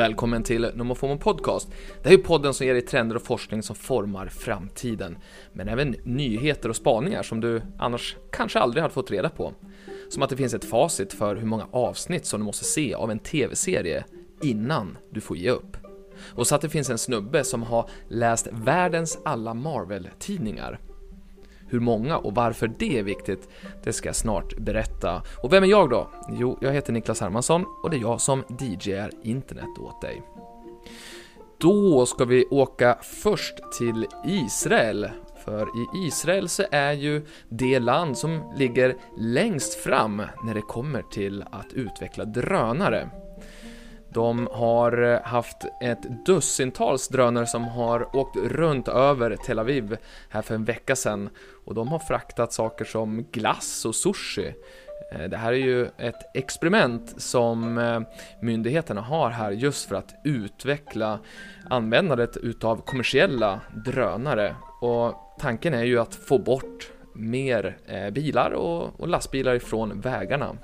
Välkommen till Nomofomo Podcast. Det här är podden som ger dig trender och forskning som formar framtiden. Men även nyheter och spaningar som du annars kanske aldrig hade fått reda på. Som att det finns ett facit för hur många avsnitt som du måste se av en TV-serie innan du får ge upp. Och så att det finns en snubbe som har läst världens alla Marvel-tidningar. Hur många och varför det är viktigt, det ska jag snart berätta. Och vem är jag då? Jo, jag heter Niklas Hermansson och det är jag som DJar internet åt dig. Då ska vi åka först till Israel. För i Israel så är ju det land som ligger längst fram när det kommer till att utveckla drönare. De har eh, haft ett dussintals drönare som har åkt runt över Tel Aviv här för en vecka sedan och de har fraktat saker som glass och sushi. Eh, det här är ju ett experiment som eh, myndigheterna har här just för att utveckla användandet utav kommersiella drönare och tanken är ju att få bort mer bilar och lastbilar ifrån vägarna.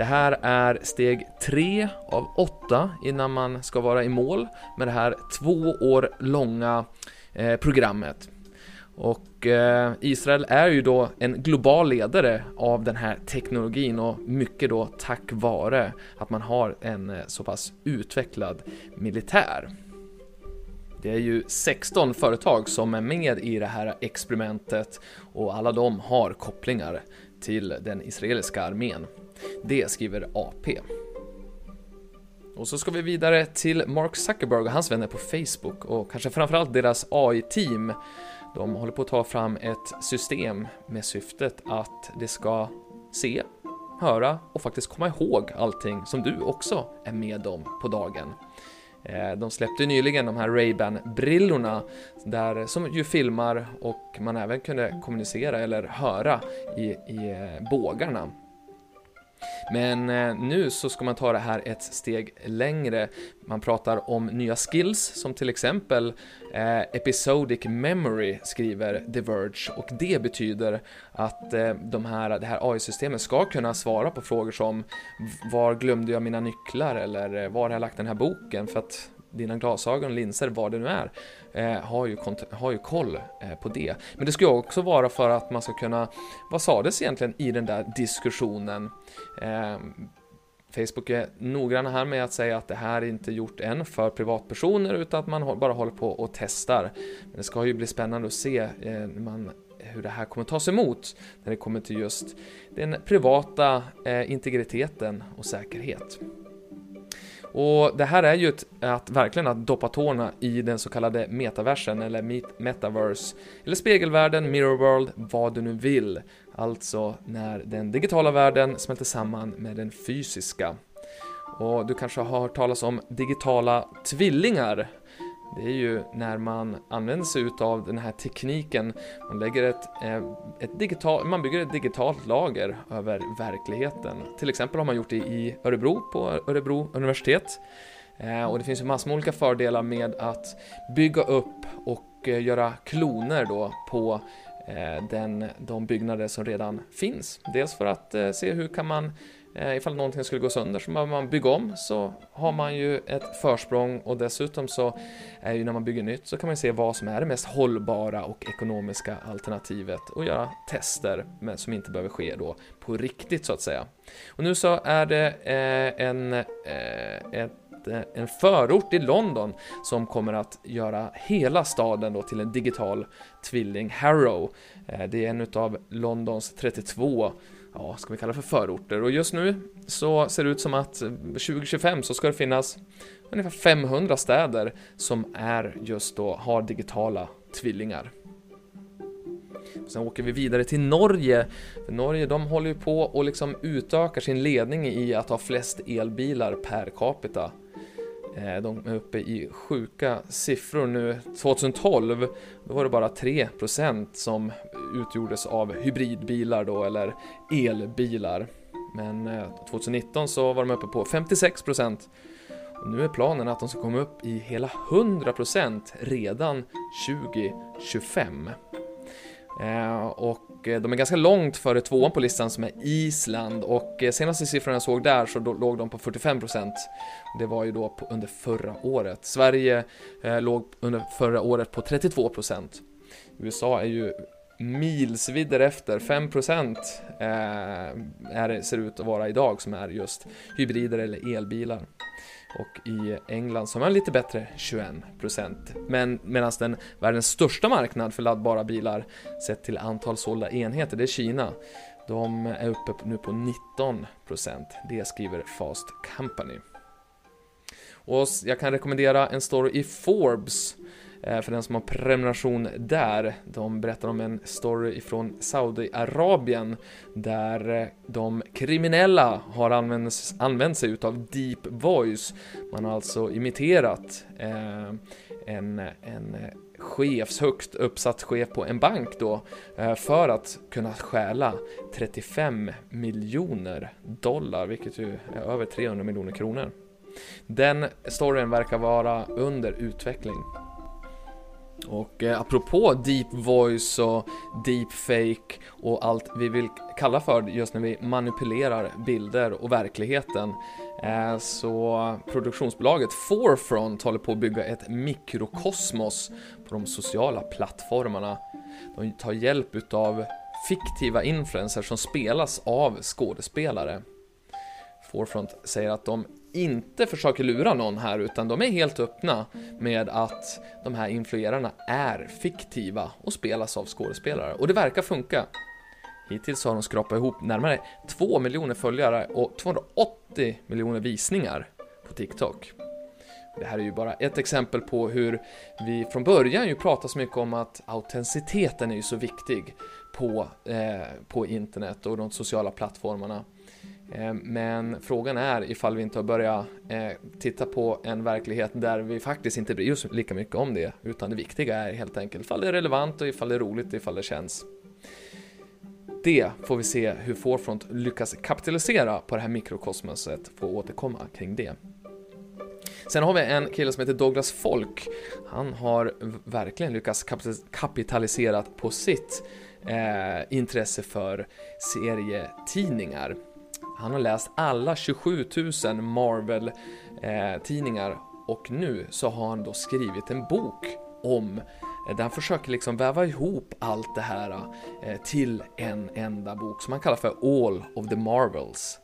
Det här är steg tre av åtta innan man ska vara i mål med det här två år långa eh, programmet. Och eh, Israel är ju då en global ledare av den här teknologin och mycket då tack vare att man har en eh, så pass utvecklad militär. Det är ju 16 företag som är med i det här experimentet och alla de har kopplingar till den israeliska armén. Det skriver AP. Och så ska vi vidare till Mark Zuckerberg och hans vänner på Facebook och kanske framförallt deras AI-team. De håller på att ta fram ett system med syftet att det ska se, höra och faktiskt komma ihåg allting som du också är med om på dagen. Eh, de släppte nyligen de här Ray-Ban-brillorna där, som ju filmar och man även kunde kommunicera eller höra i, i eh, bågarna men eh, nu så ska man ta det här ett steg längre. Man pratar om nya skills som till exempel eh, Episodic Memory skriver The Verge. Och det betyder att eh, de här, det här AI-systemet ska kunna svara på frågor som var glömde jag mina nycklar? eller var har jag lagt den här boken? För att dina glasögon, linser, vad det nu är, eh, har, ju har ju koll eh, på det. Men det ska ju också vara för att man ska kunna, vad sades egentligen i den där diskussionen? Eh, Facebook är noggranna här med att säga att det här är inte gjort än för privatpersoner utan att man bara håller på och testar. Men det ska ju bli spännande att se eh, man, hur det här kommer tas emot när det kommer till just den privata eh, integriteten och säkerhet. Och det här är ju ett, att verkligen att doppa tårna i den så kallade metaversen eller metaverse eller spegelvärlden, mirror world, vad du nu vill. Alltså när den digitala världen smälter samman med den fysiska. Och du kanske har hört talas om digitala tvillingar det är ju när man använder sig utav den här tekniken, man lägger ett, eh, ett digital, man bygger ett digitalt lager över verkligheten. Till exempel har man gjort det i Örebro, på Örebro universitet. Eh, och det finns ju massor med olika fördelar med att bygga upp och eh, göra kloner då på den, de byggnader som redan finns. Dels för att se hur kan man Eh, ifall någonting skulle gå sönder så behöver man bygga om så har man ju ett försprång och dessutom så är ju när man bygger nytt så kan man se vad som är det mest hållbara och ekonomiska alternativet och göra tester men som inte behöver ske då på riktigt så att säga. Och nu så är det eh, en, eh, ett en förort i London som kommer att göra hela staden då till en digital tvilling, Harrow. Det är en av Londons 32 ja, ska vi kalla för förorter. Och just nu så ser det ut som att 2025 så ska det finnas ungefär 500 städer som är just då, har digitala tvillingar. Sen åker vi vidare till Norge. För Norge de håller ju på och liksom utökar sin ledning i att ha flest elbilar per capita. Eh, de är uppe i sjuka siffror nu. 2012 då var det bara 3% som utgjordes av hybridbilar då, eller elbilar. Men eh, 2019 så var de uppe på 56% och nu är planen att de ska komma upp i hela 100% redan 2025. Eh, och eh, de är ganska långt före tvåan på listan som är Island och eh, senaste siffrorna jag såg där så låg de på 45%. Det var ju då under förra året. Sverige låg under förra året på 32%. USA är ju Milsvidder efter 5% eh, det, ser ut att vara idag som är just hybrider eller elbilar och i England som man lite bättre 21%. Men medan den världens största marknad för laddbara bilar sett till antal sålda enheter, det är Kina. De är uppe nu på 19%. Det skriver Fast Company. Och jag kan rekommendera en story i Forbes Eh, Eh, för den som har prenumeration där. De berättar om en story ifrån Saudiarabien där eh, de kriminella har använt, använt sig utav deep voice. Man har alltså imiterat eh, en, en chefs, högt uppsatt chef på en bank då eh, för att kunna stjäla 35 miljoner dollar, vilket ju är över 300 miljoner kronor. Den storyn verkar vara under utveckling. Och eh, apropå deep voice och deep fake och allt vi vill kalla för just när vi manipulerar bilder och verkligheten eh, så produktionsbolaget Forefront håller på att bygga ett mikrokosmos på de sociala plattformarna. De tar hjälp utav fiktiva influencers som spelas av skådespelare. Forefront säger att de inte försöker lura någon här utan de är helt öppna med att de här influerarna är fiktiva och spelas av skådespelare och det verkar funka. Hittills har de skrapat ihop närmare 2 miljoner följare och 280 miljoner visningar på TikTok. Det här är ju bara ett exempel på hur vi från början ju pratar så mycket om att autenticiteten är ju så viktig på, eh, på internet och de sociala plattformarna. Eh, men frågan är ifall vi inte har börjat eh, titta på en verklighet där vi faktiskt inte bryr oss lika mycket om det, utan det viktiga är helt enkelt ifall det är relevant och ifall det är roligt, ifall det känns. Det får vi se hur Forefront lyckas kapitalisera på det här mikrokosmoset, Får återkomma kring det. Sen har vi en kille som heter Douglas Folk. Han har verkligen lyckats kapitalisera på sitt eh, intresse för serietidningar. Han har läst alla 27 000 Marvel-tidningar och nu så har han då skrivit en bok om eh, där han försöker liksom väva ihop allt det här eh, till en enda bok som han kallar för All of the Marvels.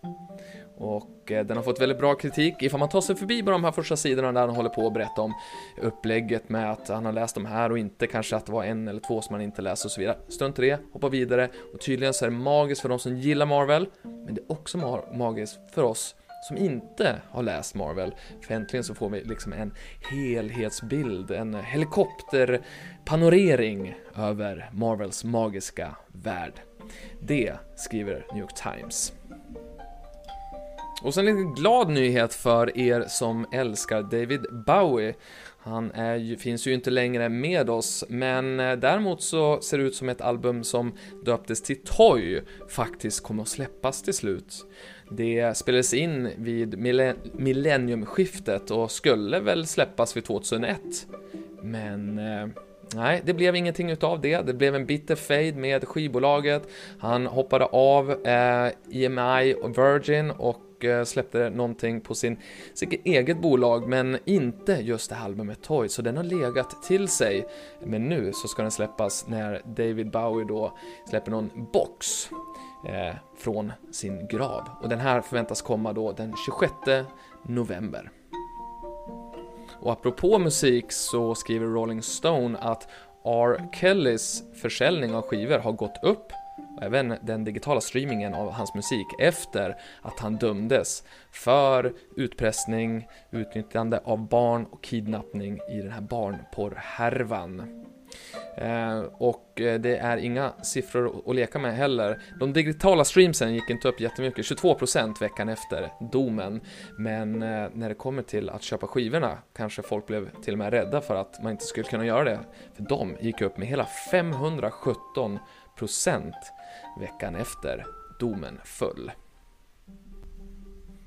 Och eh, den har fått väldigt bra kritik. Ifall man tar sig förbi bara de här första sidorna där han håller på att berätta om upplägget med att han har läst de här och inte kanske att det var en eller två som han inte läst och så vidare. Strunt i det, hoppa vidare. Och tydligen så är det magiskt för de som gillar Marvel, men det är också magiskt för oss som inte har läst Marvel. För äntligen så får vi liksom en helhetsbild, en helikopterpanorering över Marvels magiska värld. Det skriver New York Times. Och sen en glad nyhet för er som älskar David Bowie. Han är, finns ju inte längre med oss, men eh, däremot så ser det ut som ett album som döptes till Toy faktiskt kommer att släppas till slut. Det spelades in vid millenniumskiftet och skulle väl släppas vid 2001. Men eh, Nej, det blev ingenting utav det. Det blev en bitter fade med skivbolaget. Han hoppade av eh, EMI och Virgin och och eh, släppte någonting på sin, sitt eget bolag, men inte just det här albumet Toy, så den har legat till sig. Men nu så ska den släppas när David Bowie då släpper någon box eh, från sin grav. Och den här förväntas komma då den 26 november. Och apropå musik så skriver Rolling Stone att R. Kellys försäljning av skivor har gått upp och även den digitala streamingen av hans musik efter att han dömdes för utpressning, utnyttjande av barn och kidnappning i den här barnporrhärvan. Eh, och eh, det är inga siffror att leka med heller. De digitala streamsen gick inte upp jättemycket, 22% veckan efter domen. Men eh, när det kommer till att köpa skivorna kanske folk blev till och med rädda för att man inte skulle kunna göra det. För de gick upp med hela 517% veckan efter domen föll.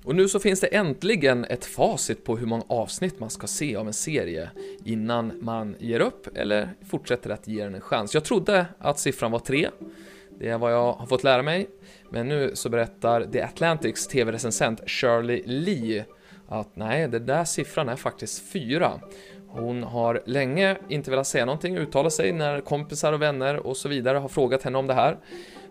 Och nu så finns det äntligen ett facit på hur många avsnitt man ska se av en serie innan man ger upp eller fortsätter att ge den en chans. Jag trodde att siffran var tre. Det är vad jag har fått lära mig. Men nu så berättar The Atlantics TV-recensent Shirley Lee att nej, den där siffran är faktiskt fyra. Hon har länge inte velat säga någonting, uttala sig när kompisar och vänner och så vidare har frågat henne om det här.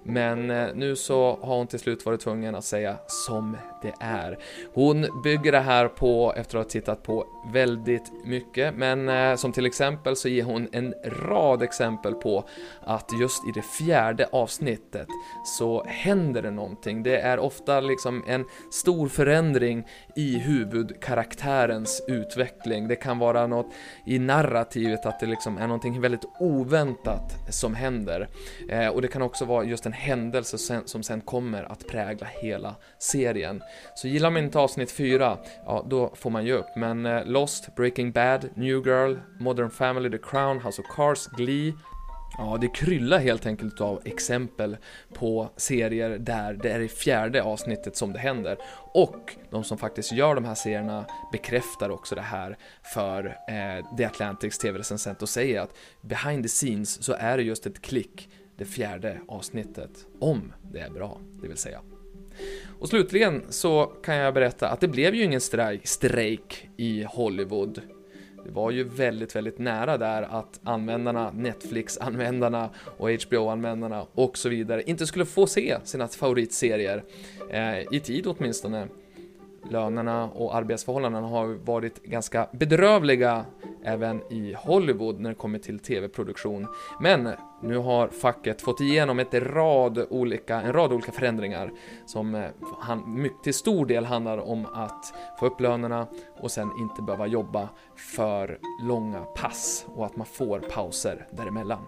Men eh, nu så har hon till slut varit tvungen att säga som det är. Hon bygger det här på, efter att ha tittat på väldigt mycket, men eh, som till exempel så ger hon en rad exempel på att just i det fjärde avsnittet så händer det någonting. Det är ofta liksom en stor förändring i huvudkaraktärens utveckling. Det kan vara något i narrativet, att det liksom är någonting väldigt oväntat som händer. Eh, och det kan också vara just en händelse som sen kommer att prägla hela serien. Så gillar man inte avsnitt 4, ja då får man ge upp. Men eh, Lost, Breaking Bad, New Girl, Modern Family, The Crown, House of Cards, Glee, Ja, det kryllar helt enkelt av exempel på serier där det är i fjärde avsnittet som det händer. Och de som faktiskt gör de här serierna bekräftar också det här för eh, The Atlantics TV-recensent och säger att behind the scenes så är det just ett klick det fjärde avsnittet, om det är bra, det vill säga. Och slutligen så kan jag berätta att det blev ju ingen strejk, strejk i Hollywood. Det var ju väldigt, väldigt nära där att användarna, Netflix-användarna och HBO-användarna och så vidare inte skulle få se sina favoritserier, eh, i tid åtminstone lönerna och arbetsförhållandena har varit ganska bedrövliga även i Hollywood när det kommer till tv-produktion. Men nu har facket fått igenom ett rad olika, en rad olika förändringar som eh, till stor del handlar om att få upp lönerna och sen inte behöva jobba för långa pass och att man får pauser däremellan.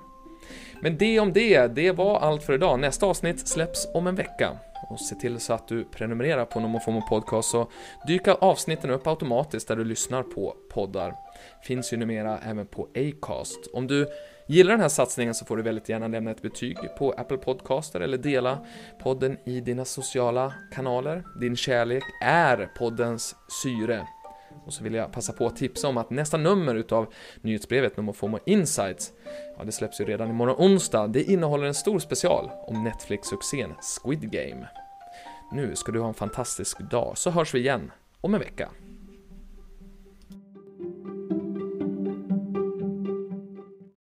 Men det om det, det var allt för idag. Nästa avsnitt släpps om en vecka och se till så att du prenumererar på NomoFomo Podcast så dyker avsnitten upp automatiskt där du lyssnar på poddar. Finns ju numera även på Acast. Om du gillar den här satsningen så får du väldigt gärna lämna ett betyg på Apple Podcaster eller dela podden i dina sociala kanaler. Din kärlek är poddens syre. Och så vill jag passa på att tipsa om att nästa nummer utav nyhetsbrevet NomoFomo Insights, ja det släpps ju redan imorgon onsdag, det innehåller en stor special om Netflix-succén Squid Game. Nu ska du ha en fantastisk dag, så hörs vi igen om en vecka.